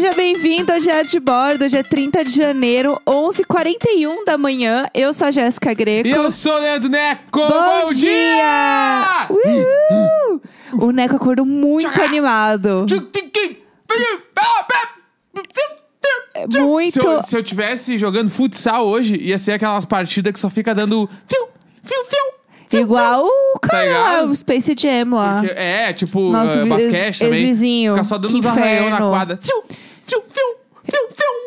Seja bem-vindo ao Diário de Bordo, dia 30 de janeiro, 11h41 da manhã. Eu sou a Jéssica Greco. E eu sou o Leandro Neco. Bom, dia! Uhul! O Neco acordou muito animado. Muito. Se eu, se eu tivesse jogando futsal hoje, ia ser aquelas partidas que só fica dando fiu, fiu, fiu. Igual o Tá cara, ligado? o Space Jam lá. Porque- é, tipo, Nosso uh, basquete também. ex-vizinho. Fica só dando Que uns arranhão na quadra.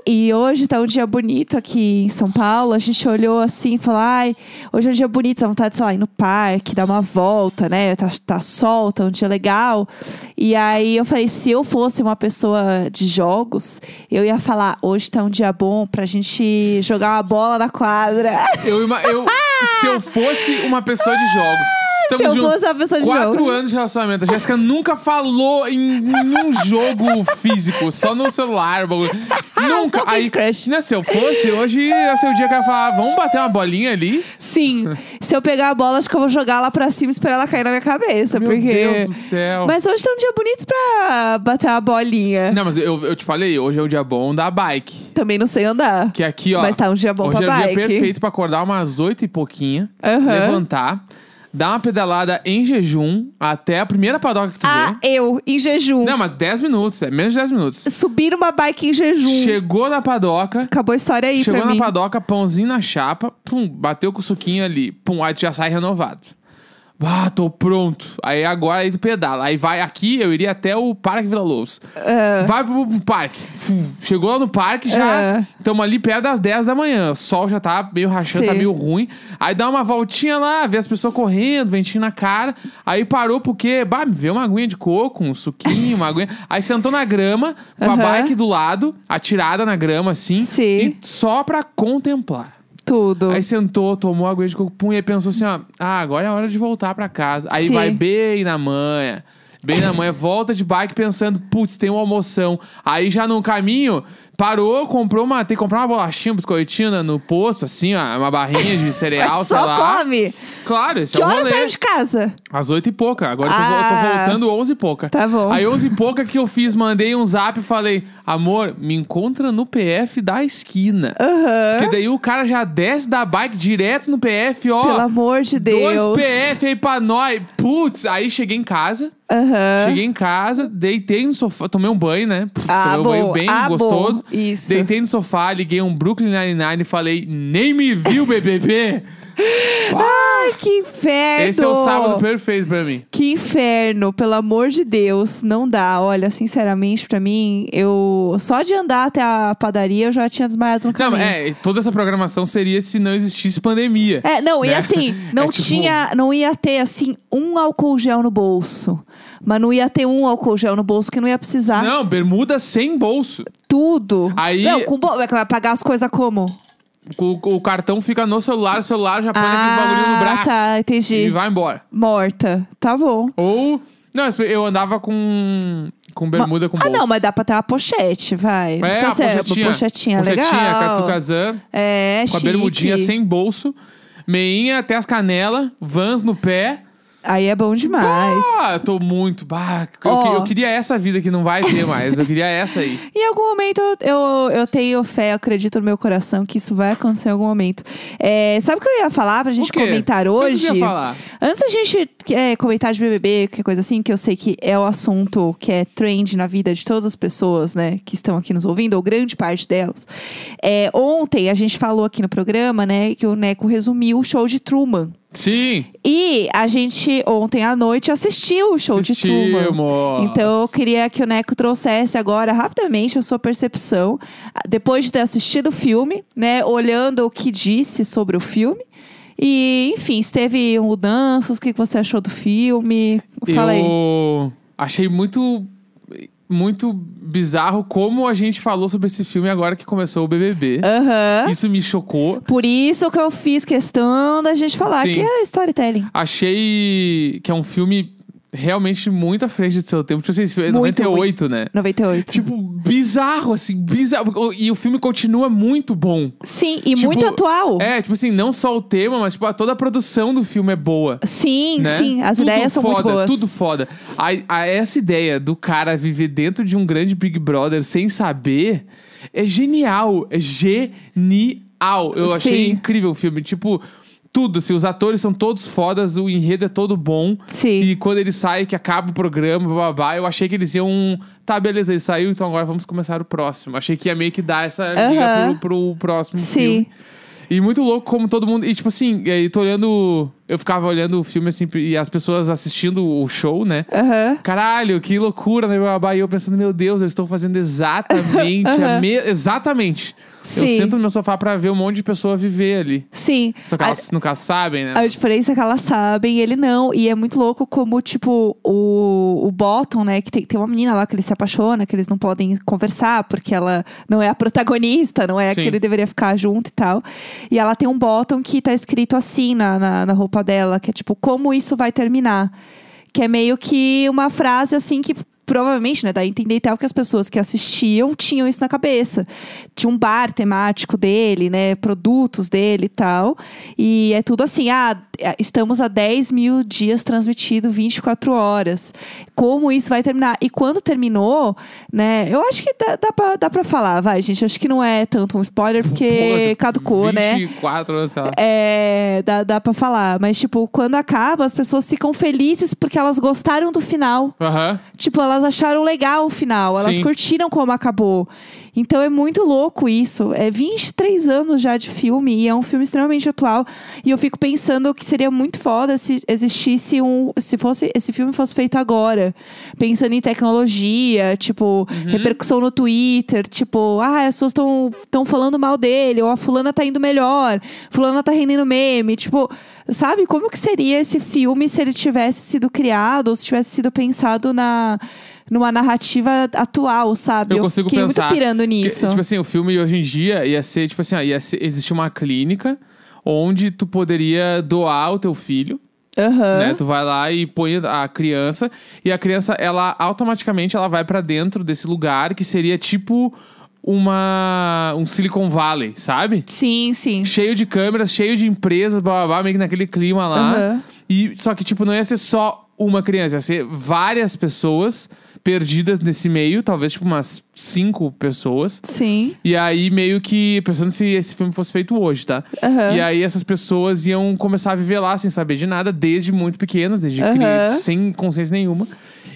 E hoje tá um dia bonito aqui em São Paulo. A gente olhou assim e falou: ai, hoje é um dia bonito, dá vontade, sei lá, ir no parque, dar uma volta, né? Tá, tá sol, tá um dia legal. E aí eu falei: se eu fosse uma pessoa de jogos, eu ia falar: hoje tá um dia bom pra gente jogar uma bola na quadra. Eu, eu, se eu fosse uma pessoa de jogos. Se eu fosse uma pessoa de quatro jogos. anos de relacionamento. A Jéssica nunca falou em nenhum jogo físico, só no celular. bagulho. Nunca. só Candy Aí, Crush. né, se eu fosse, hoje ia ser o dia que eu ia falar, vamos bater uma bolinha ali? Sim, se eu pegar a bola, acho que eu vou jogar lá pra cima e esperar ela cair na minha cabeça. Meu porque. Deus do céu. Mas hoje tá um dia bonito pra bater uma bolinha. Não, mas eu, eu te falei, hoje é o dia bom da bike. Também não sei andar. Que aqui, ó. Mas tá um dia bom hoje pra é o dia perfeito pra acordar umas oito e pouquinho, Aham. levantar, dar uma pedalada em jejum até a primeira padoca que tu Ah, vê. eu, em jejum. Não, mas 10 minutos, é menos de 10 minutos. Subir uma bike em jejum. Chegou na padoca, Acabou a história aí chegou pra na mim. padoca, pãozinho na chapa, pum, bateu com o suquinho ali, pum, aí tu já sai renovado. Ah, tô pronto. Aí agora aí tu pedala. Aí vai aqui, eu iria até o Parque Vila Lobos. Ah, Vai pro, pro parque. Chegou lá no parque, já É. estamos ali perto das 10 da manhã. O sol já tá meio rachando, tá Sim. meio ruim. Aí dá uma voltinha lá, vê as pessoas correndo, ventinho na cara. Aí parou porque, bah, vê uma aguinha de coco, um suquinho, uma aguinha. Aí sentou na grama, com a Aham. bike do lado, atirada na grama assim. Sim. E só pra contemplar. Tudo. Aí sentou, tomou a aguinha de coco, e pensou assim, ó, ah, agora é hora de voltar pra casa. Aí Sim. vai bem na manha. Bem na manhã, volta de bike pensando, putz, tem uma almoção. Aí já no caminho, parou, comprou uma. Tem que comprar uma bolachinha, um biscoitinho no- no posto, assim, ó, uma barrinha de cereal, sei só lá. come. Claro, esse Que é o horas saiu de casa? Às oito e pouca. Agora eu tô vo- tô, Ah. voltando onze e pouca. Tá bom. Aí onze e pouca que eu fiz, mandei um zap e falei, amor, me encontra no PF da esquina. Aham. Que daí o cara já desce da bike direto no PF, ó. Pelo amor de Deus. Dois PF aí pra nós. Putz, aí cheguei em casa. Aham. Cheguei em casa, deitei no sofá, tomei um banho, né? Pff, Ah, tomei um bom. banho bem Ah, bom. gostoso. Isso. Deitei no sofá, liguei um Brooklyn Nine-Nine e falei, nem me viu, BBB. Ai, que inferno. Esse é o sábado perfeito pra mim. Que inferno, pelo amor de Deus, não dá. Olha, sinceramente, pra mim, eu só de andar até a padaria eu já tinha desmaiado no Não, caminho. é, toda essa programação seria se não existisse pandemia. É, não, e né? assim, não É tipo- tinha, não ia ter assim um álcool gel no bolso. Mas não ia ter um álcool gel no bolso que não ia precisar. Não, bermuda sem bolso. Tudo. Aí- Não, com bo... vai pagar as coisas como? O, o cartão fica no celular, o celular já põe aquele bagulho no ah, braço. tá, entendi. E vai embora. Morta. Tá bom. Ou. Não, eu andava com. Com bermuda com ah, bolso. não, mas dá pra ter uma pochete, vai. É, a ser pochetinha. uma pochetinha, Pochetinha, legal. Katsukazan, É, com a chique. bermudinha sem bolso, meinha até as canelas, vans no pé. Aí é bom demais. Ah, eu tô muito. Bah, eu, que- eu queria essa vida que não vai ter mais. Eu queria essa aí. Em algum momento eu, eu tenho fé, eu acredito no meu coração que isso vai acontecer em algum momento. É, sabe o que eu ia falar pra gente comentar O que hoje? você ia falar? Antes da gente é, comentar de BBB, que coisa assim, que eu sei que é o assunto que é trend na vida de todas as pessoas, né, que estão aqui nos ouvindo, ou grande parte delas. É, ontem a gente falou aqui no programa, né, que o Neco resumiu o show de Truman. Sim. E a gente, ontem à noite, assistiu o show de Truman. Assistimos. Então eu queria que o Neco trouxesse agora rapidamente a sua percepção, ah, depois de ter assistido o filme, né? Olhando o que disse sobre o filme. E, enfim, se teve mudanças, o que você achou do filme? Fala aí. eu achei muito. Muito bizarro como a gente falou sobre esse filme agora que começou o BBB. Aham. Isso me chocou. Por isso que eu fiz questão da gente falar Sim. que é storytelling. Achei que é um filme realmente muito à frente do seu tempo. Tipo assim, esse filme é Muito, 98, né? 98. Tipo, bizarro, assim, bizarro. E o filme continua muito bom. Sim, e tipo, muito atual. É, tipo assim, não só o tema, mas tipo, toda a produção do filme é boa. Sim, né? sim, as Tudo ideias são foda, muito boas. Tudo foda. A, a- essa ideia do cara viver dentro de um grande Big Brother sem saber é genial. É genial. Eu achei Sim. incrível o filme. Tipo, tudo. Assim, os atores são todos fodas, o enredo é todo bom. Sim. E quando ele sai, que acaba o programa, babá, eu achei que eles iam. Tá, beleza, ele saiu, então agora vamos começar o próximo. Achei que ia meio que dar essa liga Aham. pro, pro próximo Sim. filme. E muito louco como todo mundo. E tipo assim, e aí tô olhando. Eu ficava olhando o filme assim, e as pessoas assistindo o show, né? Caralho, que loucura, né, babá? E eu pensando, meu Deus, eu estou fazendo exatamente a me... Exatamente. Eu Sim. sento no meu sofá pra ver um monte de pessoa viver ali. Sim. Só que A- elas, no caso, sabem, né? A diferença é que elas sabem, ele não. E é muito louco como, tipo, o, o Bottom, né? Que tem, tem uma menina lá que ele se apaixona, que eles não podem conversar, porque ela não é a protagonista, não é a Sim. que ele deveria ficar junto e tal. E ela tem um Bottom que tá escrito assim na, na, na roupa dela, que é tipo, como isso vai terminar? Que é meio que uma frase assim que. Provavelmente, né? Daí entender e tal que as pessoas que assistiam tinham isso na cabeça. Tinha um bar temático dele, né? Produtos dele e tal. E é tudo assim: ah, estamos há 10 mil dias transmitido 24 horas. Como isso vai terminar? E quando terminou, né? Eu acho que dá, dá, pra, dá pra falar, vai, gente. Acho que não é tanto um spoiler, porque Porra, caducou, né? 24 anos, sei lá. É, dá, dá pra falar. Mas, tipo, quando acaba, as pessoas ficam felizes porque elas gostaram do final. Aham. Tipo, elas acharam legal o final, elas Sim. curtiram como acabou. Então é muito louco isso. É 23 anos já de filme e é um filme extremamente atual. E eu fico pensando que seria muito foda se existisse um. Se fosse esse filme fosse feito agora. Pensando em tecnologia, tipo, Uhum. repercussão no Twitter, tipo, ah, as pessoas estão falando mal dele, ou a fulana tá indo melhor, fulana tá rendendo meme. Tipo, sabe como que seria esse filme se ele tivesse sido criado ou se tivesse sido pensado na numa narrativa atual, sabe? Eu consigo fiquei pensar muito pirando nisso. Que, tipo assim, o filme hoje em dia ia ser, tipo assim, ó, ia ser, existir uma clínica onde tu poderia doar o teu filho, Aham. né? Tu vai lá e põe a criança e a criança, ela automaticamente ela vai pra dentro desse lugar que seria tipo uma um Silicon Valley, sabe? Sim, sim. Cheio de câmeras, cheio de empresas, blá, blá, blá, meio que naquele clima lá. Aham. E só que tipo não ia ser só uma criança, ia ser várias pessoas perdidas nesse meio, talvez tipo umas cinco pessoas. Sim. E aí, meio que, pensando se esse filme fosse feito hoje, tá? Aham. E aí, essas pessoas iam começar a viver lá sem saber de nada, desde muito pequenas, desde Aham. cri- sem consciência nenhuma.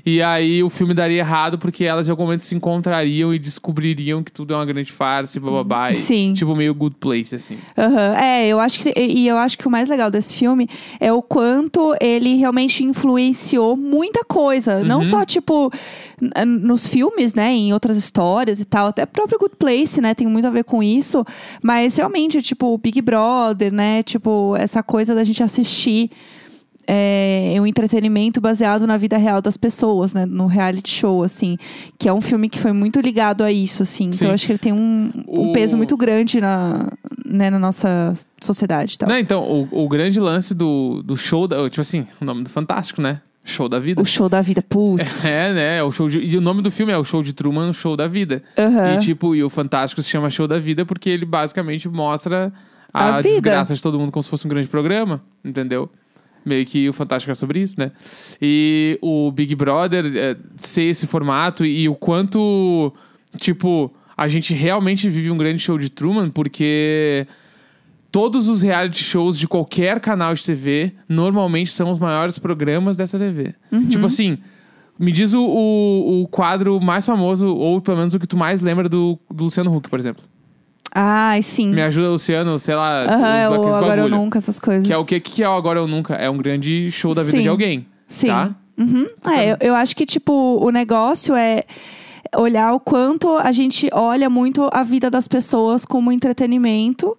E aí, o filme daria errado, porque elas em algum momento se encontrariam e descobririam que tudo é uma grande farsa e bababá. e, Sim. Tipo, meio good place, assim. Aham. É, eu acho que. E e eu acho que o mais legal desse filme é o quanto ele realmente influenciou muita coisa. Não Uhum. só, tipo, nos filmes, né? Em outras histórias e tal. Até o próprio Good Place, né? Tem muito a ver com isso. Mas realmente, tipo, o Big Brother, né? Tipo, essa coisa da gente assistir. É um entretenimento baseado na vida real das pessoas, né? No reality show, assim. Que é um filme que foi muito ligado a isso, assim. Sim. Então, eu acho que ele tem um, um O- peso muito grande na, né, na nossa sociedade tal. Não, então, o, o grande lance do, do show, da, tipo assim, o nome do Fantástico, né? Show da vida. O show da vida, putz. É, né? É o show de, e o nome do filme é o Show de Truman, o Show da Vida. Aham. E tipo, e o Fantástico se chama Show da Vida porque ele basicamente mostra a, A desgraça de todo mundo como se fosse um grande programa, entendeu? Meio que o Fantástico é sobre isso, né? E o Big Brother é, ser esse formato e o quanto, tipo, a gente realmente vive um grande show de Truman porque todos os reality shows de qualquer canal de TV normalmente são os maiores programas dessa TV. Tipo assim, me diz o, o, o quadro mais famoso, ou pelo menos o que tu mais lembra do, do Luciano Huck, por exemplo. Ai, sim. Me ajuda, Luciano, sei lá, Aham, é os o aqueles Agora bagulho. Nunca, essas coisas. Que é o que, que é o Agora ou Nunca? É um grande show da vida Sim. de alguém. Sim. Tá? Uhum. É, eu, eu acho que, tipo, o negócio é olhar o quanto a gente olha muito a vida das pessoas como entretenimento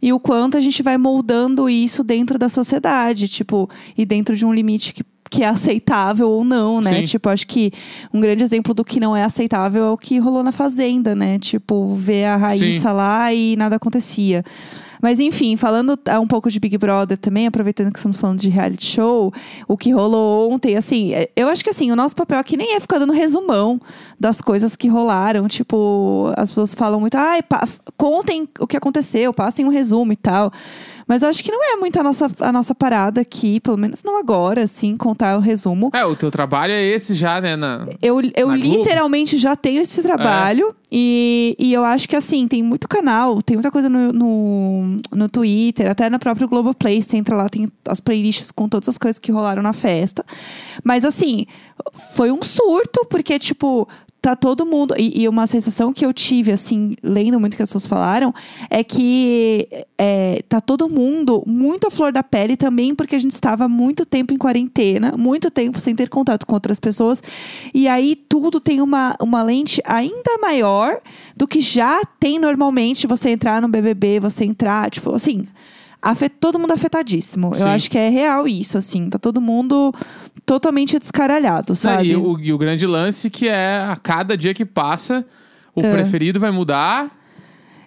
e o quanto a gente vai moldando isso dentro da sociedade, tipo, e dentro de um limite que, que é aceitável ou não, né? Sim. Tipo, acho que um grande exemplo do que não é aceitável é o que rolou na Fazenda, né? Tipo, ver a Raíssa lá e nada acontecia. Mas enfim, falando ah, um pouco de Big Brother também, aproveitando que estamos falando de reality show, o que rolou ontem, assim, é, eu acho que assim, o nosso papel aqui nem é ficar dando resumão das coisas que rolaram. Tipo, as pessoas falam muito, ai, pa- contem o que aconteceu, passem um resumo e tal. Mas eu acho que não é muito a nossa, a nossa parada aqui, pelo menos não agora, assim, contar o resumo. É, o teu trabalho é esse já, né? Na... Eu, eu Na Globo? literalmente já tenho esse trabalho. E, e eu acho que, assim, tem muito canal, tem muita coisa no, no, no Twitter, até no próprio Globoplay. Você entra lá, tem as playlists com todas as coisas que rolaram na festa. Mas, assim, foi um surto, porque, tipo. Tá todo mundo. E, e uma sensação que eu tive, assim, lendo muito o que as pessoas falaram, é que é, tá todo mundo muito à flor da pele também, porque a gente estava muito tempo em quarentena, muito tempo sem ter contato com outras pessoas. E aí tudo tem uma, uma lente ainda maior do que já tem normalmente você entrar no BBB, você entrar, tipo, assim. afet- todo mundo afetadíssimo. Sim. Eu acho que é real isso, assim. Tá todo mundo totalmente descaralhado, sabe? E, o, e o grande lance que é a cada dia que passa, o preferido vai mudar.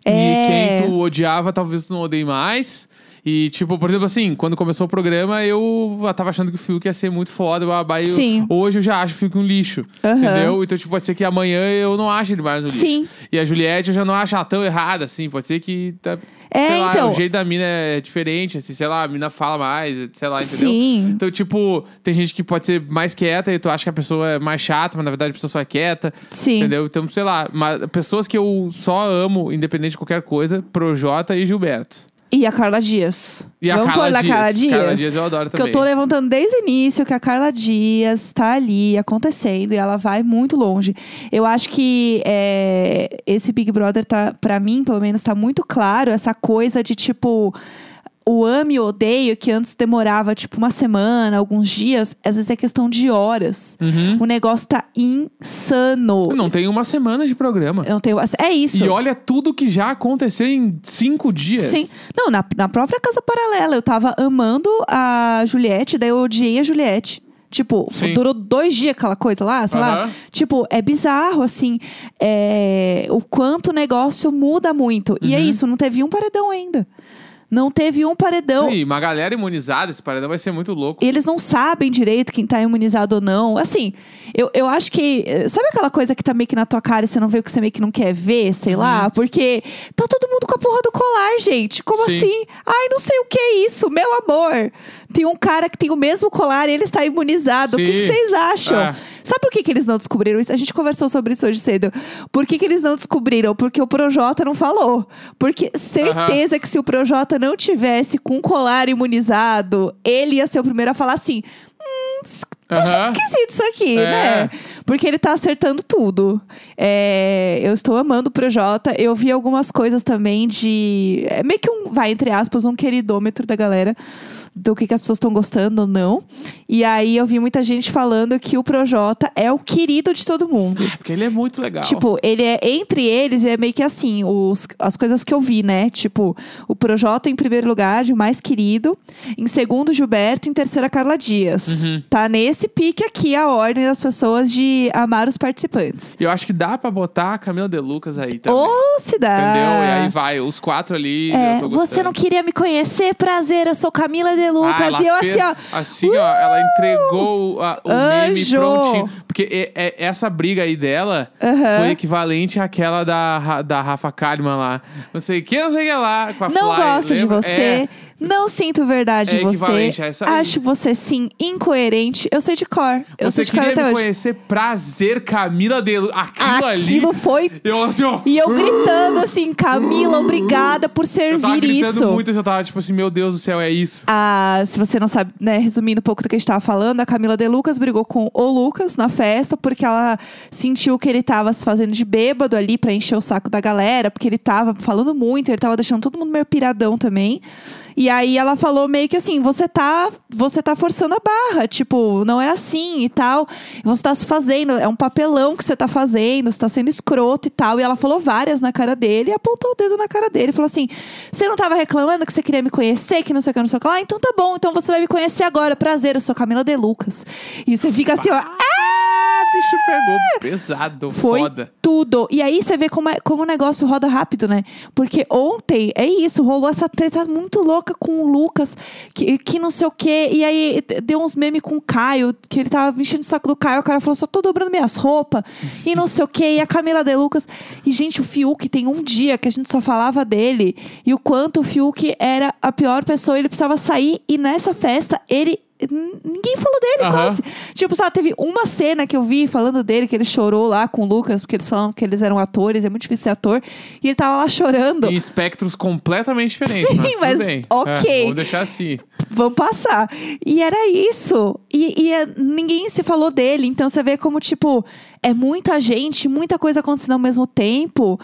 É. E quem tu odiava, talvez tu não odeie mais. E, tipo, por exemplo, assim, quando começou o programa, eu tava achando que o Fiuk ia ser muito foda, babá, e eu- Sim. hoje eu já acho o Fiuk um lixo. Aham. Entendeu? Então, tipo, pode ser que amanhã eu não ache ele mais um lixo. Sim. E a Juliette eu já não acho ela tão errada, assim. Pode ser que. Tá, É, sei lá, então. o jeito da mina é diferente, assim, sei lá, a mina fala mais, sei lá, entendeu? Sim. Então, tipo, tem gente que pode ser mais quieta e tu acha que a pessoa é mais chata, mas na verdade a pessoa só é quieta. Sim. Entendeu? Então, sei lá, mas pessoas que eu só amo, independente de qualquer coisa, Projota e Gilberto. E a Carla Dias. E a Vamos Carla pôr na Dias. Carla Dias? Carla Dias eu adoro Que também. eu tô levantando desde o início que a Carla Dias tá ali acontecendo e ela vai muito longe. Eu acho que é, esse Big Brother tá, para mim, pelo menos, tá muito claro essa coisa de tipo. O ame e odeio, que antes demorava tipo uma semana, alguns dias, às vezes é questão de horas. Uhum. O negócio tá insano. Não tem uma semana de programa. Eu não tenho. É isso. E olha tudo que já aconteceu em cinco dias. Sim. Não, na, na própria Casa Paralela, eu tava amando a Juliette, daí eu odiei a Juliette. Tipo, Sim. durou dois dias aquela coisa lá, sei lá. Aham. Tipo, é bizarro, assim, é, o quanto o negócio muda muito. E é Uhum. isso, não teve um paredão ainda. Não teve um paredão. E uma galera imunizada, esse paredão vai ser muito louco. Eles não sabem direito quem tá imunizado ou não. Assim, eu, eu acho que. eh, Sabe aquela coisa que tá meio que na tua cara e você não vê o que você meio que não quer ver, sei Uhum. lá? Porque tá todo mundo com a porra do gente. Como Sim. assim? Ai, não sei o que é isso, meu amor. Tem um cara que tem o mesmo colar e ele está imunizado. O que, que Sim. vocês acham? É. Sabe por que, que eles não descobriram isso? A gente conversou sobre isso hoje cedo. Por que, que eles não descobriram? Porque o Projota não falou. Porque certeza que se o Projota não tivesse com colar imunizado, ele ia ser o primeiro a falar assim. Tô achando Aham. esquisito isso aqui, É. né? Porque ele tá acertando tudo. É, eu estou amando o Projota. Eu vi algumas coisas também de. É meio que um, vai, entre aspas, um queridômetro da galera. Do que, que as pessoas estão gostando ou não. E aí eu vi muita gente falando que o Projota é o querido de todo mundo. É, Porque ele é muito legal. Tipo, ele é entre eles, é meio que assim, os, as coisas que eu vi, né? Tipo, o Projota em primeiro lugar, de mais querido. Em segundo, Gilberto. Em terceira, Carla Dias. Uhum. Tá nesse pique aqui a ordem das pessoas de amar os participantes. eu acho que dá pra botar a Camila De Lucas aí também. Ou se dá. Entendeu? E aí vai, os quatro ali. É, você não queria me conhecer? Prazer, eu sou Camila De Lucas. Ah, e eu fez- assim, ó. Assim, ó, ela entregou a- o meme Anjo! prontinho. Porque e- e- essa briga aí dela Aham. foi equivalente àquela da, da Rafa Kalimann lá. Não sei o que, não sei o que lá. Com a Não Fly, gosto de lembra? você. É, Não sinto verdade É em você. a essa. Acho você, sim, incoerente. Eu sei de cor. Eu sei você de cor queria até me hoje. conhecer, prazer, Camila de Lu- Aquilo, ali. Aquilo foi Eu assim, ó. E eu gritando assim, Camila, obrigada por eu tava servir gritando isso. muito, eu tava tipo assim, meu Deus do céu, é isso. Ah, se você não sabe, né, resumindo um pouco do que a gente tava falando, a Camila De Lucas brigou com o Lucas na festa porque ela sentiu que ele tava se fazendo de bêbado ali pra encher o saco da galera, porque ele tava falando muito, ele tava deixando todo mundo meio piradão também. E aí ela falou meio que assim, você tá, você tá forçando a barra, tipo, não é assim e tal. Você tá se fazendo, é um papelão que você tá fazendo, você tá sendo escroto e tal. E ela falou várias na cara dele e apontou o dedo na cara dele. Falou assim: você não tava reclamando que você queria me conhecer, que não sei o que, não sei o que lá? Então tá bom, então você vai me conhecer agora. Prazer, eu sou Camila De Lucas. E você fica assim, ó. Ah, bicho pegou pesado, Foi foda. tudo. E aí você vê como, é- como o negócio roda rápido, né? Porque ontem, é isso, rolou essa treta muito louca com o Lucas, que, que não sei o quê. E aí deu uns memes com o Caio, que ele tava mexendo o saco do Caio. O cara falou, só tô dobrando minhas roupas. E não sei o quê. E a Camila de Lucas. E, gente, o Fiuk tem um dia que a gente só falava dele. E o quanto o Fiuk era a pior pessoa. Ele precisava sair. E nessa festa, ele... Ninguém falou dele, Aham. quase. Tipo, só teve uma cena que eu vi falando dele, que ele chorou lá com o Lucas, porque eles falam que eles eram atores, é muito difícil ser ator. E ele tava lá chorando. Em espectros completamente diferentes. Sim, mas, mas bem. ok. É, vamos deixar assim. Vamos passar. E era isso. E, e, é, ninguém se falou dele. Então você vê como, tipo, é muita gente, muita coisa acontecendo ao mesmo tempo.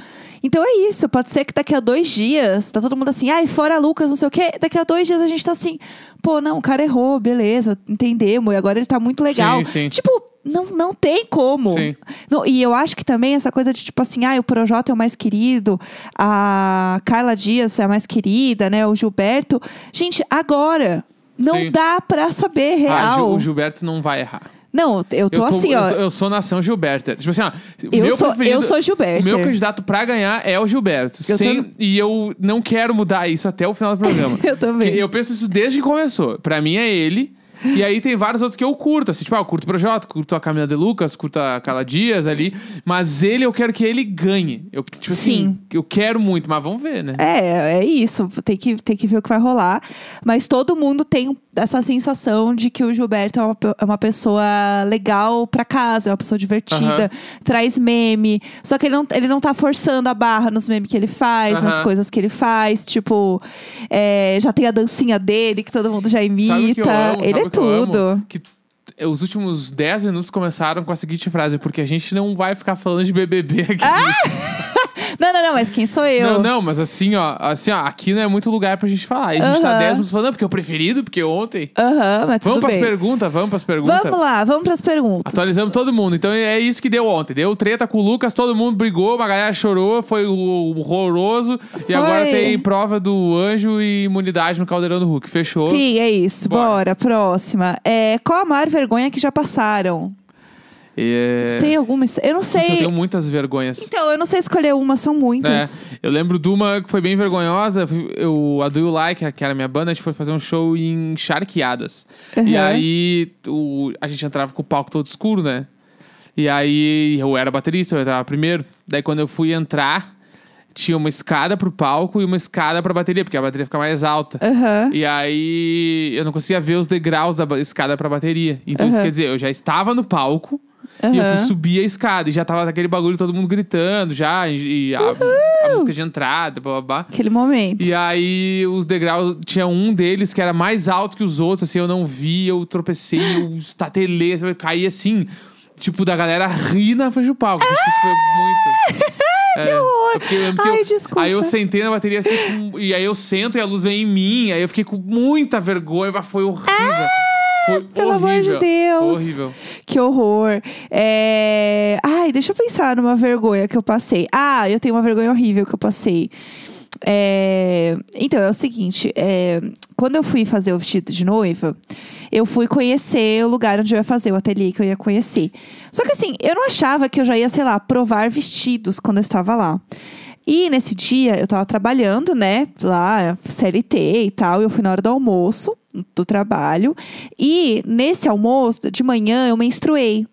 Então é isso. Pode ser que daqui a dois dias, tá todo mundo assim, ai, fora Lucas, não sei o quê. Daqui a dois dias a gente tá assim, pô, não, o cara errou, beleza, entendemos. E agora ele tá muito legal. Sim, sim. Tipo, não, não tem como. Sim. Não, e eu acho que também essa coisa de tipo assim, ah, o Projota é o mais querido, a Carla Dias é a mais querida, né? O Gilberto. Gente, agora não Sim. dá pra saber Ah, real. o Gilberto não vai errar. Não, eu tô, assim, eu, ó. eu sou nação Gilberta. Tipo assim, ó. Eu meu sou, eu sou Gilberto. O meu candidato pra ganhar é o Gilberto. Eu Sem- tam- E eu não quero mudar isso até o final do programa. Eu também. Eu penso isso desde que começou. Pra mim é ele. E aí tem vários outros que eu curto. Assim, tipo, ah, eu curto o Projota, curto a Camila de Lucas, curto a Carla Dias ali. Mas ele, eu quero que ele ganhe. Eu, tipo assim, Sim. eu quero muito, mas vamos ver, né? É, é isso. Tem que, tem que ver o que vai rolar. Mas todo mundo tem essa sensação de que o Gilberto é uma, é uma pessoa legal pra casa, é uma pessoa divertida, traz meme. Só que ele não, ele não tá forçando a barra nos memes que ele faz, nas Aham. coisas que ele faz. Tipo, é, já tem a dancinha dele que todo mundo já imita. Amo? ele é o que eu amo? tudo. Que os últimos 10 minutos começaram com a seguinte frase, porque a gente não vai ficar falando de BBB aqui. Não, não, não, mas quem sou eu? Não, não, mas assim, ó, assim, ó, aqui não é muito lugar pra gente falar. E a gente tá Aham. 10 minutos falando, porque é o preferido, porque ontem. Aham, mas tudo Vamos pras bem. perguntas, vamos pras perguntas. Vamos lá, vamos pras perguntas. Atualizamos todo mundo. Então é isso que deu ontem. Deu treta com o Lucas, todo mundo brigou, uma galera chorou, foi o- horroroso. E Foi. agora tem prova do anjo e imunidade no caldeirão do Hulk. Fechou. Enfim, é isso. Bora. Bora, próxima. É, qual a maior vergonha que já passaram? É... Você tem alguma? his- Eu não sei. Eu tenho muitas vergonhas. Então, eu não sei escolher uma, são muitas. É, eu lembro de uma que foi bem vergonhosa. Eu, a Do You Like, que era a minha banda, a gente foi fazer um show em Charqueadas. E Aham. aí o, a gente entrava com o palco todo escuro, né? E aí eu era baterista, eu entrava primeiro. Daí quando eu fui entrar, tinha uma escada pro palco e uma escada pra bateria, porque a bateria fica mais alta. Aham. E aí eu não conseguia ver os degraus da escada pra bateria. Então isso Aham. quer dizer, eu já estava no palco. E eu subir a escada e já tava aquele bagulho, todo mundo gritando já, e, e a, a música de entrada, blá blá blá. Aquele momento. E aí os degraus, tinha um deles que era mais alto que os outros, assim, eu não vi, eu tropecei, eu estatelei, eu caí assim, tipo, da galera rir na frente do palco. Acho que Isso foi muito. que horror! Lembro que Ai, eu- desculpa. Aí eu sentei na bateria assim, com- e aí eu sento e a luz vem em mim, aí eu fiquei com muita vergonha, mas foi horrível. Foi pelo amor de. Deus. Horrível. Que horror. É... Ai, deixa eu pensar numa vergonha que eu passei. Ah, eu tenho uma vergonha horrível que eu passei. É, Então, é o seguinte: é, quando eu fui fazer o vestido de noiva, eu fui conhecer o lugar onde eu ia fazer, o ateliê que eu ia conhecer. Só que assim, eu não achava que eu já ia, sei lá, provar vestidos quando eu estava lá. E nesse dia eu tava trabalhando, né? Lá, CLT e tal. E eu fui na hora do almoço do trabalho. E nesse almoço, de manhã, eu menstruei.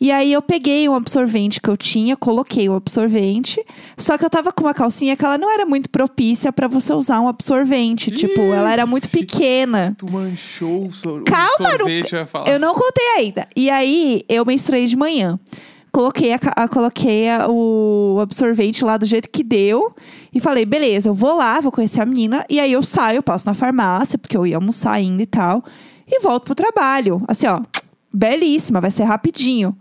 E aí eu peguei um absorvente que eu tinha, coloquei o absorvente. Só que eu tava com uma calcinha que ela não era muito propícia pra você usar um absorvente. Tipo, ela era muito Ixi. pequena. Tu manchou o, sor Calma, sorvete, eu. Eu não contei ainda. E aí, eu menstruei de manhã. Coloquei, a, a- coloquei a- o absorvente lá do jeito que deu. E falei, beleza, eu vou lá, vou conhecer a menina. E aí eu saio, passo na farmácia, porque eu ia almoçar ainda e tal. E volto pro trabalho. Assim, ó, belíssima, vai ser rapidinho.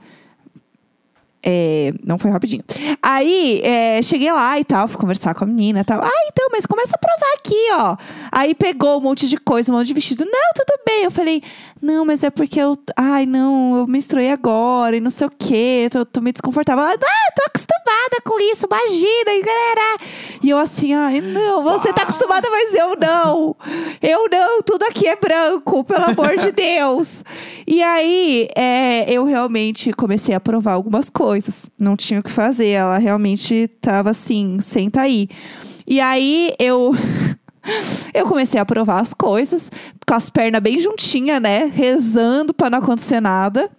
É, não foi rapidinho. Aí, é, cheguei lá e tal, fui conversar com a menina e tal. Ah, então, mas começa a provar aqui, ó. Aí pegou um monte de coisa, um monte de vestido. Não, tudo bem. Eu falei, não, mas é porque eu. Ai, não, eu menstruei agora e não sei o quê. Tô, tô meio desconfortável. Ela, ah, tô acostumada. Acostumada com isso, imagina, e galera. E eu assim, ai, não, você tá acostumada, mas eu não. Eu não, tudo aqui é branco, pelo amor de Deus. E aí, é, eu realmente comecei a provar algumas coisas. Não tinha o que fazer, ela realmente tava assim, senta aí. E aí, eu... Eu comecei a provar as coisas, com as pernas bem juntinhas, né? Rezando pra não acontecer nada.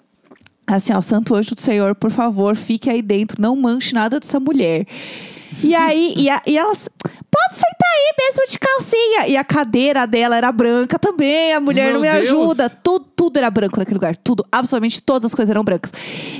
Assim, ó, Santo Anjo do Senhor, por favor, fique aí dentro, não manche nada dessa mulher. E aí, e, a, e elas, pode sentar aí mesmo de calcinha. E a cadeira dela era branca também, a mulher Meu não me Deus. ajuda. Tudo, tudo era branco naquele lugar, tudo, absolutamente todas as coisas eram brancas.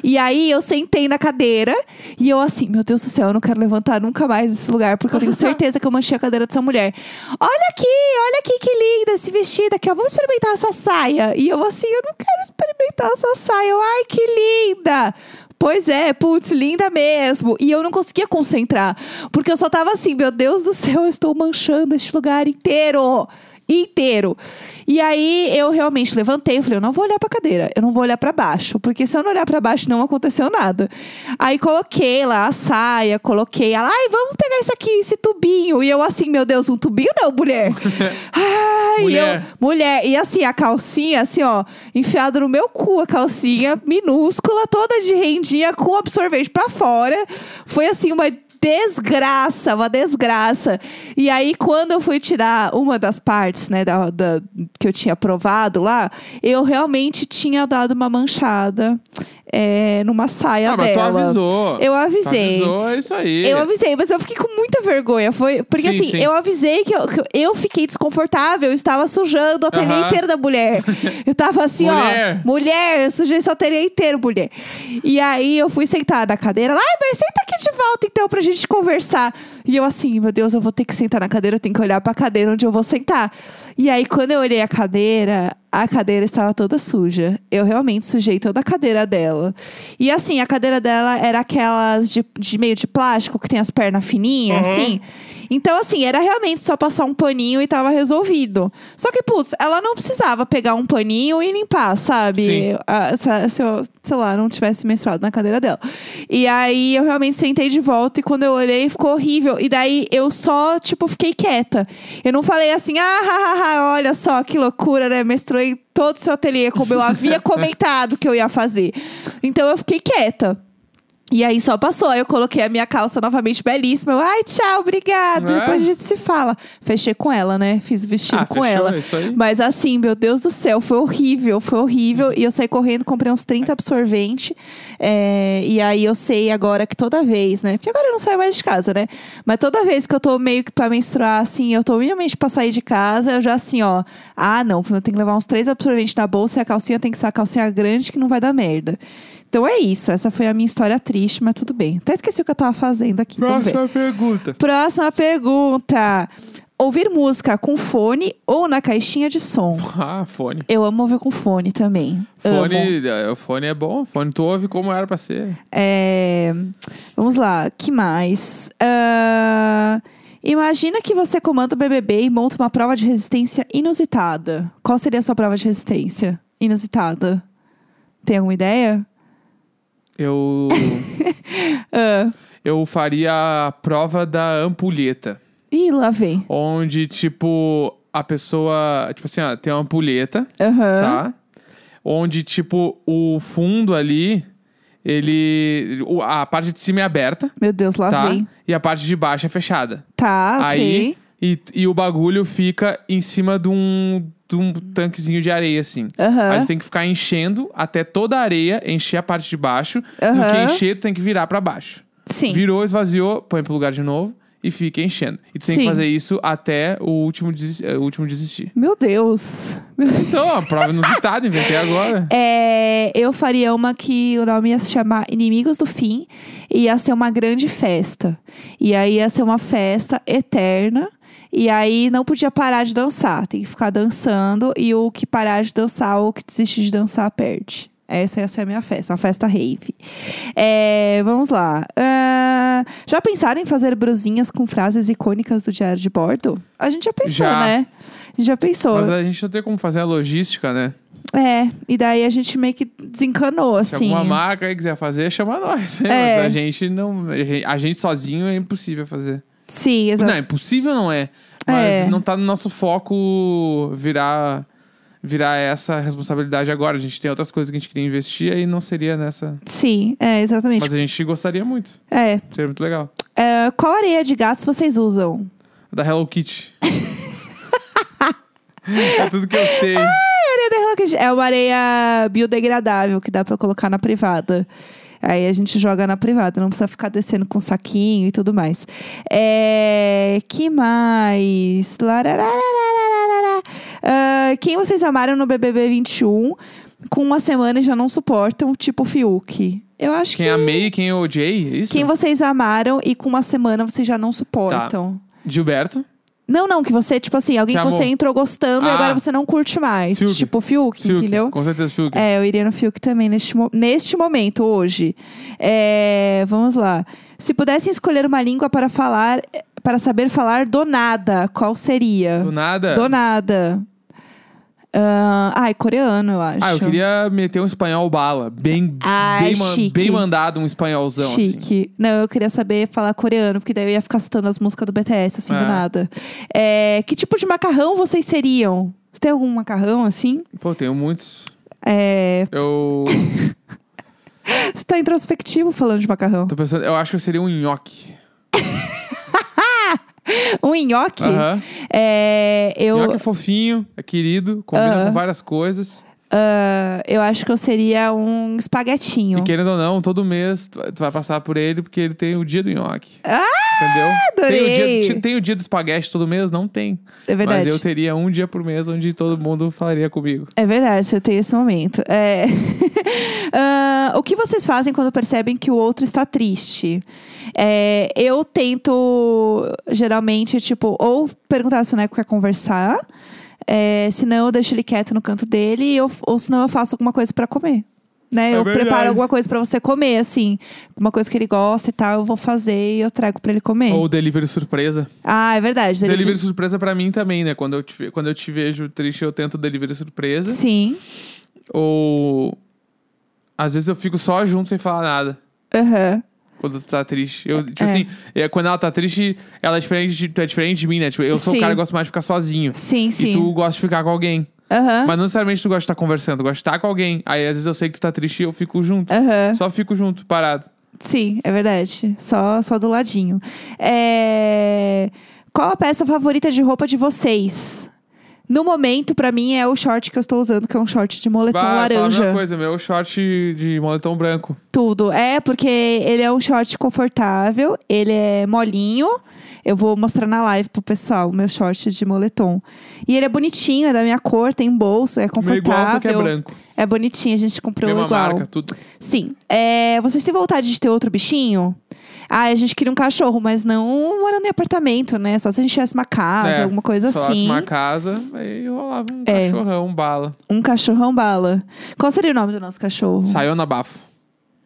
E aí eu sentei na cadeira e eu assim, meu Deus do céu, eu não quero levantar nunca mais desse lugar, porque eu tenho certeza que eu manchei a cadeira dessa mulher. Olha aqui, olha aqui que linda esse vestido aqui, ó, vamos experimentar essa saia. E eu assim, eu não quero experimentar essa saia. Eu, ai, que linda! Pois é, putz, linda mesmo. E eu não conseguia concentrar. Porque eu só tava assim, meu Deus do céu, eu estou manchando este lugar inteiro. Inteiro. E aí eu realmente levantei, eu falei, eu não vou olhar pra cadeira, eu não vou olhar pra baixo, porque se eu não olhar pra baixo não aconteceu nada. Aí coloquei lá a saia, coloquei, ela, ai, vamos pegar isso aqui, esse tubinho. E eu assim, meu Deus, um tubinho não, mulher. ai, Mulher. eu, mulher. E assim, a calcinha, assim, ó, enfiada no meu cu, a calcinha minúscula, toda de rendinha, com absorvente pra fora. Foi assim, uma desgraça, uma desgraça. E aí, quando eu fui tirar uma das partes, né, da, da- que eu tinha provado lá, eu realmente tinha dado uma manchada é, numa saia Ah, mas tu dela. avisou. Eu Tu avisei. avisou, é isso aí. Eu avisei, mas eu fiquei com muita vergonha. Foi, porque Sim, assim, sim. eu avisei que eu, que eu- fiquei desconfortável, eu estava sujando o ateliê Aham. inteiro da mulher. Eu tava assim, Mulher. ó, mulher, eu sujei seu ateliê inteiro, mulher. E aí eu fui sentar na cadeira, lá, "Ai, mas senta aqui de volta então pra gente conversar. E eu assim, meu Deus, eu vou ter que sentar na cadeira, eu tenho que olhar pra cadeira onde eu vou sentar. E aí quando eu olhei a cadeira, a cadeira estava toda suja. Eu realmente sujei toda a cadeira dela. E assim, a cadeira dela era aquelas de, de meio de plástico, que tem as pernas fininhas, Uhum. assim. Então, assim, era realmente só passar um paninho e tava resolvido. Só que, putz, ela não precisava pegar um paninho e limpar, sabe? Ah, se, eu, sei lá, não tivesse menstruado na cadeira dela. E aí eu realmente sentei de volta e quando eu olhei ficou horrível. E daí eu só, tipo, fiquei quieta. Eu não falei assim, ah, hahaha, olha só que loucura, né? Menstruei todo o seu ateliê, como eu havia comentado que eu ia fazer. Então eu fiquei quieta. E aí só passou. Aí eu coloquei a minha calça novamente belíssima. Eu, Ai, tchau, obrigada. É? Depois a gente se fala. Fechei com ela, né? Fiz o vestido Ah, com fechou, ela. é isso aí. Mas assim, meu Deus do céu, foi horrível, foi horrível. E eu saí correndo, comprei uns 30 absorvente. É, e aí eu sei agora que toda vez, né? Porque agora eu não saio mais de casa, né? Mas toda vez que eu tô meio que pra menstruar, assim, eu tô minimamente pra sair de casa, eu já assim, ó. Ah, não, eu tenho que levar uns três absorventes na bolsa e a calcinha tem que ser a calcinha grande que não vai dar merda. Então é isso, essa foi a minha história triste, mas tudo bem. Até esqueci o que eu tava fazendo aqui. Ver. pergunta. Próxima pergunta. Ouvir música com fone ou na caixinha de som? Ah, fone. Eu amo ouvir com fone também. Amo. Fone, é, o fone é bom. Fone tu ouve como era pra ser. É, Vamos lá, que mais? Ah, Imagina que você comanda o BBB e monta uma prova de resistência inusitada. Qual seria a sua prova de resistência inusitada? Tem alguma ideia? Eu. Ah. eu faria a prova da ampulheta. Ih, lá vem. Onde, tipo, a pessoa. Tipo assim, ó, tem uma ampulheta, Aham. tá? Onde, tipo, o fundo ali. Ele. o- A parte de cima é aberta, Meu Deus, lá tá? vem. E a parte de baixo é fechada. Tá, ok. Aí. E, e o bagulho fica em cima de um, de um tanquezinho de areia, assim. Aham. Aí tu tem que ficar enchendo até toda a areia, encher a parte de baixo. No Aham. que encher, tu tem que virar pra baixo. Sim. Virou, esvaziou, põe pro lugar de novo e fica enchendo. E tu tem que Sim. fazer isso até o último, eh, o último desistir. Meu Deus. Meu Então, a prova inusitada, inventei agora. É, eu faria uma que o nome ia se chamar Inimigos do Fim e ia ser uma grande festa. E aí ia ser uma festa eterna. E aí não podia parar de dançar. Tem que ficar dançando. E o que parar de dançar ou o que desistir de dançar perde. Essa ia ser a minha festa, uma festa rave. É, vamos lá. Ah, já pensaram em fazer brusinhas com frases icônicas do diário de bordo? A gente já pensou, Já. né? A gente já pensou. Mas a gente não tem como fazer a logística, né? É, e daí a gente meio que desencanou, Se assim. alguma marca aí quiser fazer, chama nós. né? É. Mas a gente não. A gente, a gente sozinho é impossível fazer. Sim, exato. Não, impossível não é. Mas É. não tá no nosso foco virar virar essa responsabilidade agora. A gente tem outras coisas que a gente queria investir e não seria nessa. Sim, é, exatamente. Mas a gente gostaria muito. É. Seria muito legal. É, Qual areia de gatos vocês usam? Da Hello Kitty. é tudo que eu sei. Areia da Hello Kitty. É uma areia biodegradável que dá pra colocar na privada. Aí a gente joga na privada, não precisa ficar descendo com saquinho e tudo mais. É... Que mais? Larararararara. Ah, quem vocês amaram no BBB 21 com uma semana e já não suportam, tipo Fiuk? Eu acho Quem que... amei e quem eu odiei, é isso? Quem vocês amaram e com uma semana vocês já não suportam. Gilberto. Não, não, que você, tipo assim, alguém Que que, você entrou gostando e Ah. agora você não curte mais. Fiuk. Tipo o Fiuk, Fiuk. entendeu? Com certeza, Fiuk. É, eu iria no Fiuk também neste, neste momento, hoje. É, vamos lá. Se pudessem escolher uma língua para falar, para saber falar do nada, qual seria? Do nada. Do nada. Ah, ai, coreano, eu acho. Ah, eu queria meter um espanhol bala. Bem, Ai, bem, bem mandado um espanholzão, assim. Chique. Não, eu queria saber falar coreano, porque daí eu ia ficar citando as músicas do BTS, assim, do É. nada. É, que tipo de macarrão vocês seriam? Você tem algum macarrão, assim? Pô, tenho muitos. É, Eu você tá introspectivo falando de macarrão. tô pensando, eu acho que eu seria um nhoque. Um nhoque? Aham. É, eu, Nhoque é fofinho, é querido, combina Aham. com várias coisas. Ah, eu acho que eu seria um espaguetinho. E querendo ou não, todo mês tu vai- tu vai passar por ele porque ele tem o dia do nhoque. Ah, Entendeu? adorei! Tem o, dia, tem o dia do espaguete todo mês? Não tem. É verdade. Mas eu teria um dia por mês onde todo mundo falaria comigo. É verdade, você tem esse momento. É. Ah, o que vocês fazem quando percebem que o outro está triste? É, eu tento, geralmente, tipo, ou perguntar se o Neco quer conversar, é, senão eu deixo ele quieto no canto dele, ou, ou senão eu faço alguma coisa pra comer. Né? É eu verdade. preparo alguma coisa pra você comer, assim. Uma coisa que ele gosta e tal, eu vou fazer e eu trago pra ele comer. Ou delivery surpresa. Ah, é verdade. Delivery surpresa pra mim também, né? Quando eu, te, quando eu te vejo triste, eu tento delivery surpresa. Sim. Ou. Às vezes eu fico só junto sem falar nada. Aham. Quando tu tá triste. Eu, tipo É. assim, é, quando ela tá triste, ela é diferente de, tu é diferente de mim, né? Tipo, eu sou Sim. o cara que gosta mais de ficar sozinho. Sim, sim. E tu gosta de ficar com alguém. Aham. Mas não necessariamente tu gosta de estar conversando, gosta de estar com alguém. Aí às vezes eu sei que tu tá triste e eu fico junto. Aham. Só fico junto, parado. Sim, é verdade. Só, só do ladinho. É... Qual a peça favorita de roupa de vocês? No momento, pra mim, é o short que eu estou usando, que é um short de moletom Bah, laranja. mesma coisa, meu short de moletom branco. Tudo. É, porque ele é um short confortável, ele é molinho. Eu vou mostrar na live pro pessoal, o meu short de moletom. E ele é bonitinho, é da minha cor, tem bolso, é confortável. igual, só que é branco. É bonitinho, a gente comprou Mesma igual. marca, tudo. Sim. É, vocês têm vontade de ter outro bichinho? Ah, a gente queria um cachorro, mas não morando em apartamento, né? Só se a gente tivesse uma casa, É, alguma coisa falasse assim. uma casa, aí rolava um É. cachorrão, bala. Um cachorrão bala. Qual seria o nome do nosso cachorro? Saiu na bafo.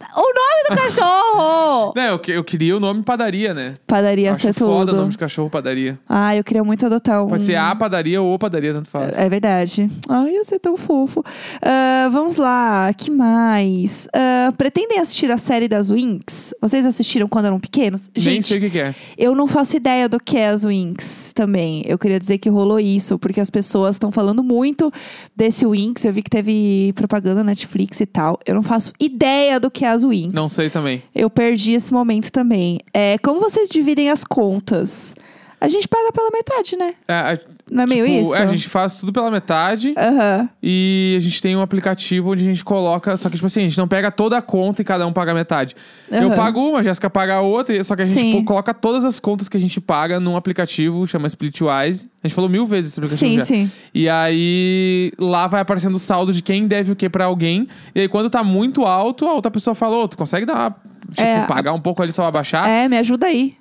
O nome do cachorro! Não, eu, que- eu queria o nome padaria, né? Padaria Acho ser foda o tudo. nome de cachorro padaria. Ah, eu queria muito adotar um. Pode ser a padaria ou padaria, tanto faz. É verdade. Ai, ia ser tão fofo. Ah, vamos lá, que mais? Ah, pretendem assistir a série das Winx? Vocês assistiram quando eram pequenos? Nem Gente, sei o que, que é. Eu não faço ideia do que é as Winx também. Eu queria dizer que rolou isso, porque as pessoas estão falando muito desse Winx. Eu vi que teve propaganda na Netflix e tal. Eu não faço ideia do que é as Winx. Não sei também. Eu perdi esse momento também. É, como vocês dividem as contas? A gente paga pela metade, né? É, a- Não é meio tipo, isso? é, a gente faz tudo pela metade Aham. e a gente tem um aplicativo onde a gente coloca. Só que, tipo assim, a gente não pega toda a conta e cada um paga metade. Eu Aham. pago uma, a Jéssica paga a outra, só que a gente pô, coloca todas as contas que a gente paga num aplicativo, chama Splitwise. A gente falou mil vezes esse aplicativo Sim, já. sim. E aí lá vai aparecendo o saldo de quem deve o que pra alguém. E aí quando tá muito alto, a outra pessoa fala, ô, tu consegue dar uma tipo, É, pagar um pouco ali só abaixar. É, me ajuda aí.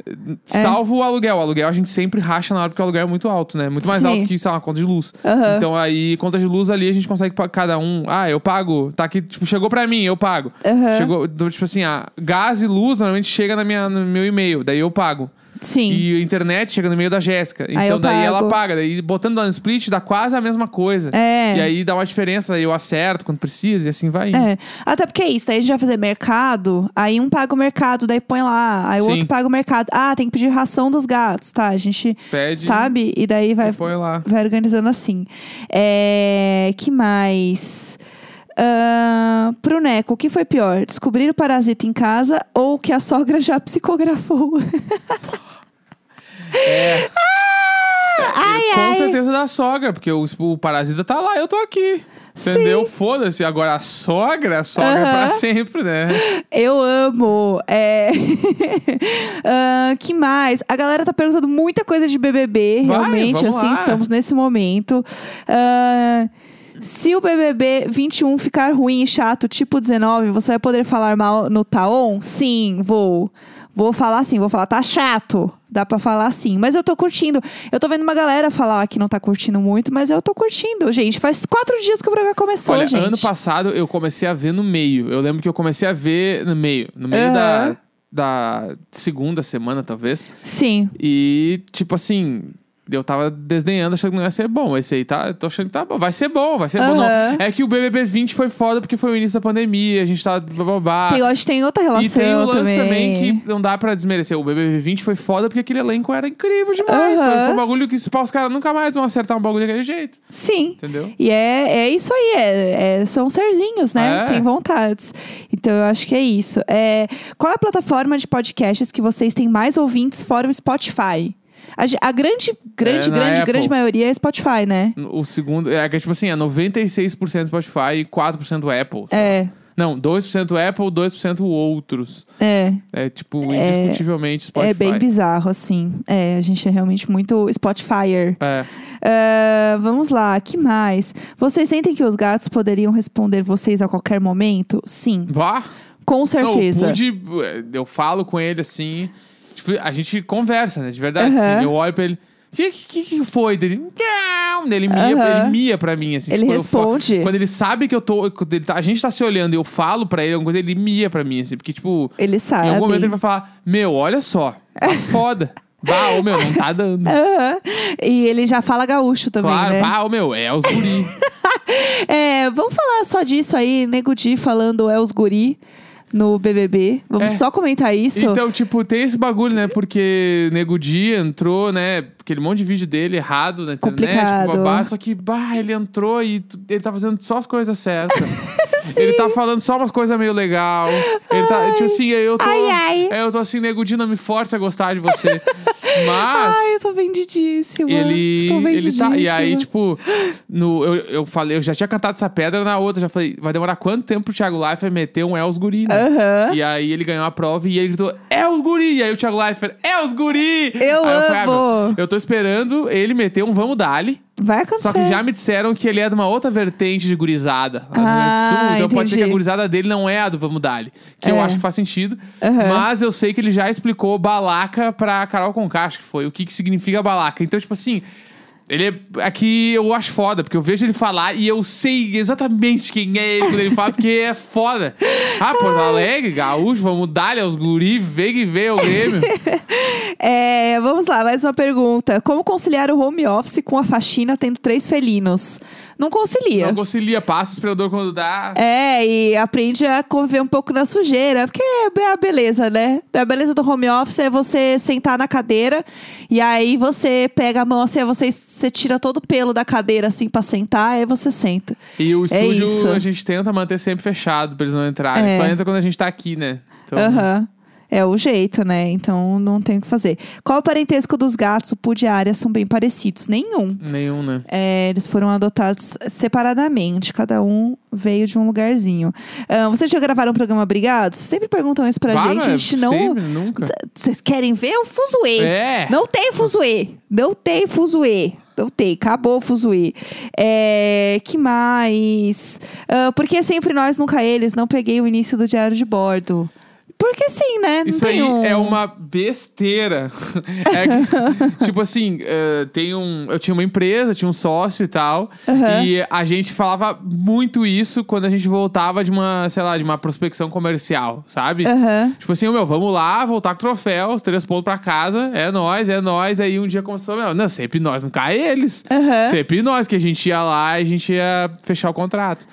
Salvo o aluguel. O aluguel a gente sempre racha na hora porque o aluguel é muito alto, né? Muito mais Sim. alto que, sei lá, uma conta de luz. Aham. Então aí, conta de luz ali, a gente consegue pagar cada um. Ah, eu pago. Tá aqui, tipo, chegou pra mim, eu pago. Aham. Chegou, tipo assim, ah, gás e luz normalmente chega na minha, no meu e-mail, daí eu pago. Sim. E a internet chega no e-mail da Jéssica. Então daí ela paga. Daí botando lá no split dá quase a mesma coisa. É. E aí dá uma diferença, daí eu acerto quando precisa e assim vai indo. É. Até porque é isso, daí a gente vai fazer mercado, aí um paga o mercado, daí põe lá, aí o Sim. outro paga o mercado. Ah, tem que pedir ração dos gatos, tá? A gente Pede sabe? E daí vai, põe lá. vai organizando assim. É, que mais? Ah, pro Neco, o que foi pior? Descobrir o parasita em casa ou que a sogra já psicografou? É. ai, Com ai. certeza da sogra, porque o, o parasita tá lá, eu tô aqui. Entendeu? Foda-se. Agora a sogra, a sogra é pra sempre, né? Eu amo. É... Ah, que mais? A galera tá perguntando muita coisa de BBB, Vai, realmente. assim, lá. estamos nesse momento. Ah, se o BBB 21 ficar ruim e chato, tipo 19, você vai poder falar mal no Taon? Sim, vou. Vou falar assim, vou falar, tá chato. Dá pra falar assim. Mas eu tô curtindo. Eu tô vendo uma galera falar que não tá curtindo muito, mas eu tô curtindo, gente. Faz quatro dias que o programa começou, Olha, gente. ano passado eu comecei a ver no meio. Eu lembro que eu comecei a ver no meio. No meio da, Aham. da segunda semana, talvez. Sim. E, tipo assim, eu tava desdenhando, achando que não ia ser bom. Esse aí tá, tô achando que tá bom. Vai ser bom, vai ser bom. Não. Aham. É que o BBB 20 foi foda porque foi o início da pandemia, a gente tá bababá. Tem, eu acho que tem outra relação E tem o lance também. também que não dá pra desmerecer. O BBB 20 foi foda porque aquele elenco era incrível demais. Aham. Foi, foi um bagulho que se pá, os caras nunca mais vão acertar um bagulho daquele jeito. Sim. Entendeu? E é, é isso aí, é, é- são serzinhos, né? É. Tem vontades. Então eu acho que é isso. É, qual é a plataforma de podcasts que vocês têm mais ouvintes fora o Spotify? A, a grande, grande, É, grande, Apple. grande maioria é Spotify, né? O segundo, é que tipo assim, é 96% Spotify e 4% Apple. É, Não, 2% Apple, 2% outros. é. É tipo, indiscutivelmente Spotify. É bem bizarro, assim. É, a gente é realmente muito Spotifyer. É. Ah, vamos lá, que mais? Vocês sentem que os gatos poderiam responder vocês a qualquer momento? Sim, Bah! com Não, certeza. o Pude, eu falo com ele assim. A gente conversa, né? De verdade. Aham. assim. eu olho pra ele. O que, que, que foi dele? Ele mia, Aham. ele mia pra mim, assim. Ele tipo, eu responde. quando ele sabe que eu tô. Ele tá- a gente tá se olhando e eu falo pra ele alguma coisa, ele mia pra mim, assim. Porque, tipo, Ele sabe. em algum momento ele vai falar: Meu, olha só, tá foda. Bah, ô meu, não tá dando. Aham. E ele já fala gaúcho também, Claro, né? bah, ô meu, é os guri. É, vamos falar só disso aí, Nego Di falando é os guri no BBB. Vamos É. só comentar isso. Então, tipo, tem esse bagulho, né? Porque Nego Di entrou, né? Aquele monte de vídeo dele errado na internet, Complicado. babá, só que, bah, ele entrou e ele tá fazendo só as coisas certas. ele tá falando só umas coisas meio legal. Ele tá, tipo assim, eu tô. Ai, ai. Eu tô assim, Nego Di, não me force a gostar de você. Mas. Ai, eu tô vendidíssima. Ele, Estou ele vendidíssima. tá. E aí, tipo, no, eu, eu falei, eu já tinha cantado essa pedra na outra, já falei, vai demorar quanto tempo pro Thiago Leifert meter um Els Guri, né? Aham. E aí ele ganhou a prova e ele gritou, é os guri! E aí o Thiago Leifert, é os guri! Eu aí falei, ah, amo. meu, eu tô esperando ele meter um vamos dali. Vai acontecer. Só que já me disseram que ele é de uma outra vertente de gurizada. Ah, Sul. Então pode ser que a entendi. gurizada dele não é a do Vamos Dali. Que eu É. acho que faz sentido. Aham. Mas eu sei que ele já explicou balaca pra Carol Conká, acho que foi. O que, que significa balaca. Então, tipo assim... Ele é. Aqui eu acho foda, porque eu vejo ele falar e eu sei exatamente quem é ele quando ele fala, porque é foda. Ah, Porto Alegre, gaúcho, vamos dar aos guri, vem que vem o Grêmio. É, vamos lá, mais uma pergunta. Como conciliar o home office com a faxina tendo três felinos? Não concilia. Não concilia, passa o aspirador quando dá. É, e aprende a conviver um pouco na sujeira, porque é a beleza, né? A beleza do home office é você sentar na cadeira e aí você pega a mão assim, você, você tira todo o pelo da cadeira assim pra sentar, aí você senta. E o É estúdio a gente tenta manter sempre fechado pra eles não entrarem. É. Só entra quando a gente tá aqui, né? Então, Aham. É o jeito, né? Então não tem o que fazer. Qual o parentesco dos gatos? O e a Arya são bem parecidos. Nenhum. nenhum, né? É, eles foram adotados separadamente, cada um veio de um lugarzinho. Ah, vocês já gravaram um programa Brigados? Sempre perguntam isso pra Bah, gente. A gente não. Sempre, nunca. Vocês querem ver o fuzuê? É. Não tem fuzuê. Não tem fuzuê. Não tem, acabou o fuzuê. É, que mais? Ah, porque sempre nós, nunca eles. Não peguei o início do diário de bordo. Por Porque sim, né? Não Isso tem aí um... é uma besteira. É que, tipo assim, eh, tem um. Eu tinha uma empresa, tinha um sócio e tal. Aham. E a gente falava muito isso quando a gente voltava de uma, sei lá, de uma prospecção comercial, sabe? Aham. Tipo assim, meu, vamos lá, voltar com troféu, os três pontos pra casa, é nós, é nós. Aí um dia começou, meu, não, sempre nós, não cai eles. Aham. Sempre nós, que a gente ia lá e a gente ia fechar o contrato.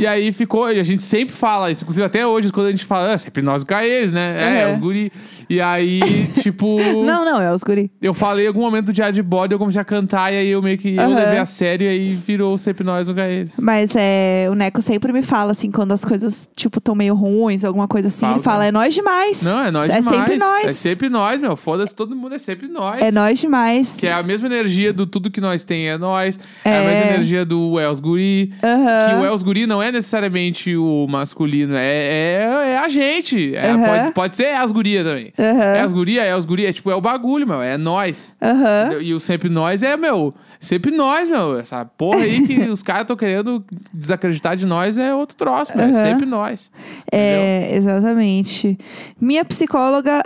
E aí ficou, a gente sempre fala isso, inclusive até hoje, quando a gente fala, ah, sempre nós não cai eles, né? É, os guri. E aí, tipo. Não, não, é os guri. Eu falei em algum momento do Diário de Bode, eu comecei a cantar, e aí eu meio que eu Aham. levei a sério e aí virou sempre nós não cai eles. Mas é, o Neco sempre me fala, assim, quando as coisas, tipo, tão meio ruins, alguma coisa assim, Fala, ele fala, é nós demais. Não, é nós É demais. sempre nós. É sempre nós, meu. Foda-se, todo mundo é sempre nós. É nós demais. Que é a mesma energia do tudo que nós tem é nós. É, a É. mesma energia do Els Guri. Aham. Que o Els Guri não é necessariamente o masculino, é, é, é a gente. É, Aham. pode, pode ser as gurias também. Aham. É as gurias, é os gurias. É tipo, é o bagulho, meu. É nós. Aham. E o sempre nós é, meu, sempre nós, meu. Essa porra aí que os caras estão querendo desacreditar de nós é outro troço, meu. É sempre nós. Entendeu? É, exatamente. Minha psicóloga.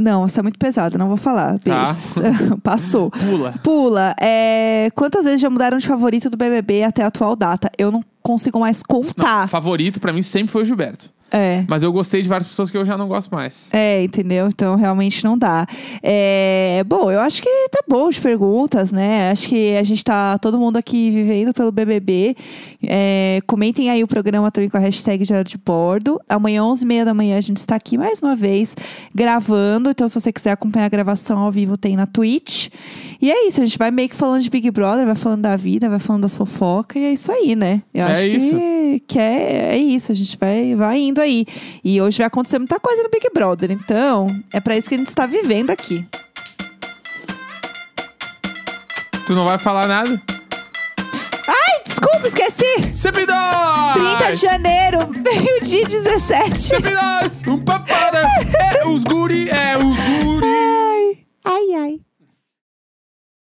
Não, essa é muito pesada, não vou falar. Tá. Beijos. Passou. Pula. Pula. É, quantas vezes já mudaram de favorito do BBB até a atual data? Eu não consigo mais contar. Favorito pra mim sempre foi o Gilberto. É. Mas eu gostei de várias pessoas que eu já não gosto mais. É, entendeu? Então realmente não dá. É, bom, eu acho que tá bom de perguntas, né? Acho que a gente tá todo mundo aqui vivendo pelo BBB. É, comentem aí o programa também com a hashtag Diário de Bordo. Amanhã, 11h30 da manhã, a gente está aqui mais uma vez gravando. Então, se você quiser acompanhar a gravação ao vivo, tem na Twitch. E é isso, a gente vai meio que falando de Big Brother, vai falando da vida, vai falando das fofocas, e é isso aí, né? Eu É acho isso. que, que é, é isso, a gente vai, vai indo aí. E hoje vai acontecer muita coisa no Big Brother. Então, é para isso que a gente está vivendo aqui. Tu não vai falar nada? Ai, desculpa, esqueci! Sempre nós! 30 de janeiro, meio-dia 17. Sempre! Um papada! É os guri, é os guri! Ai, ai, ai.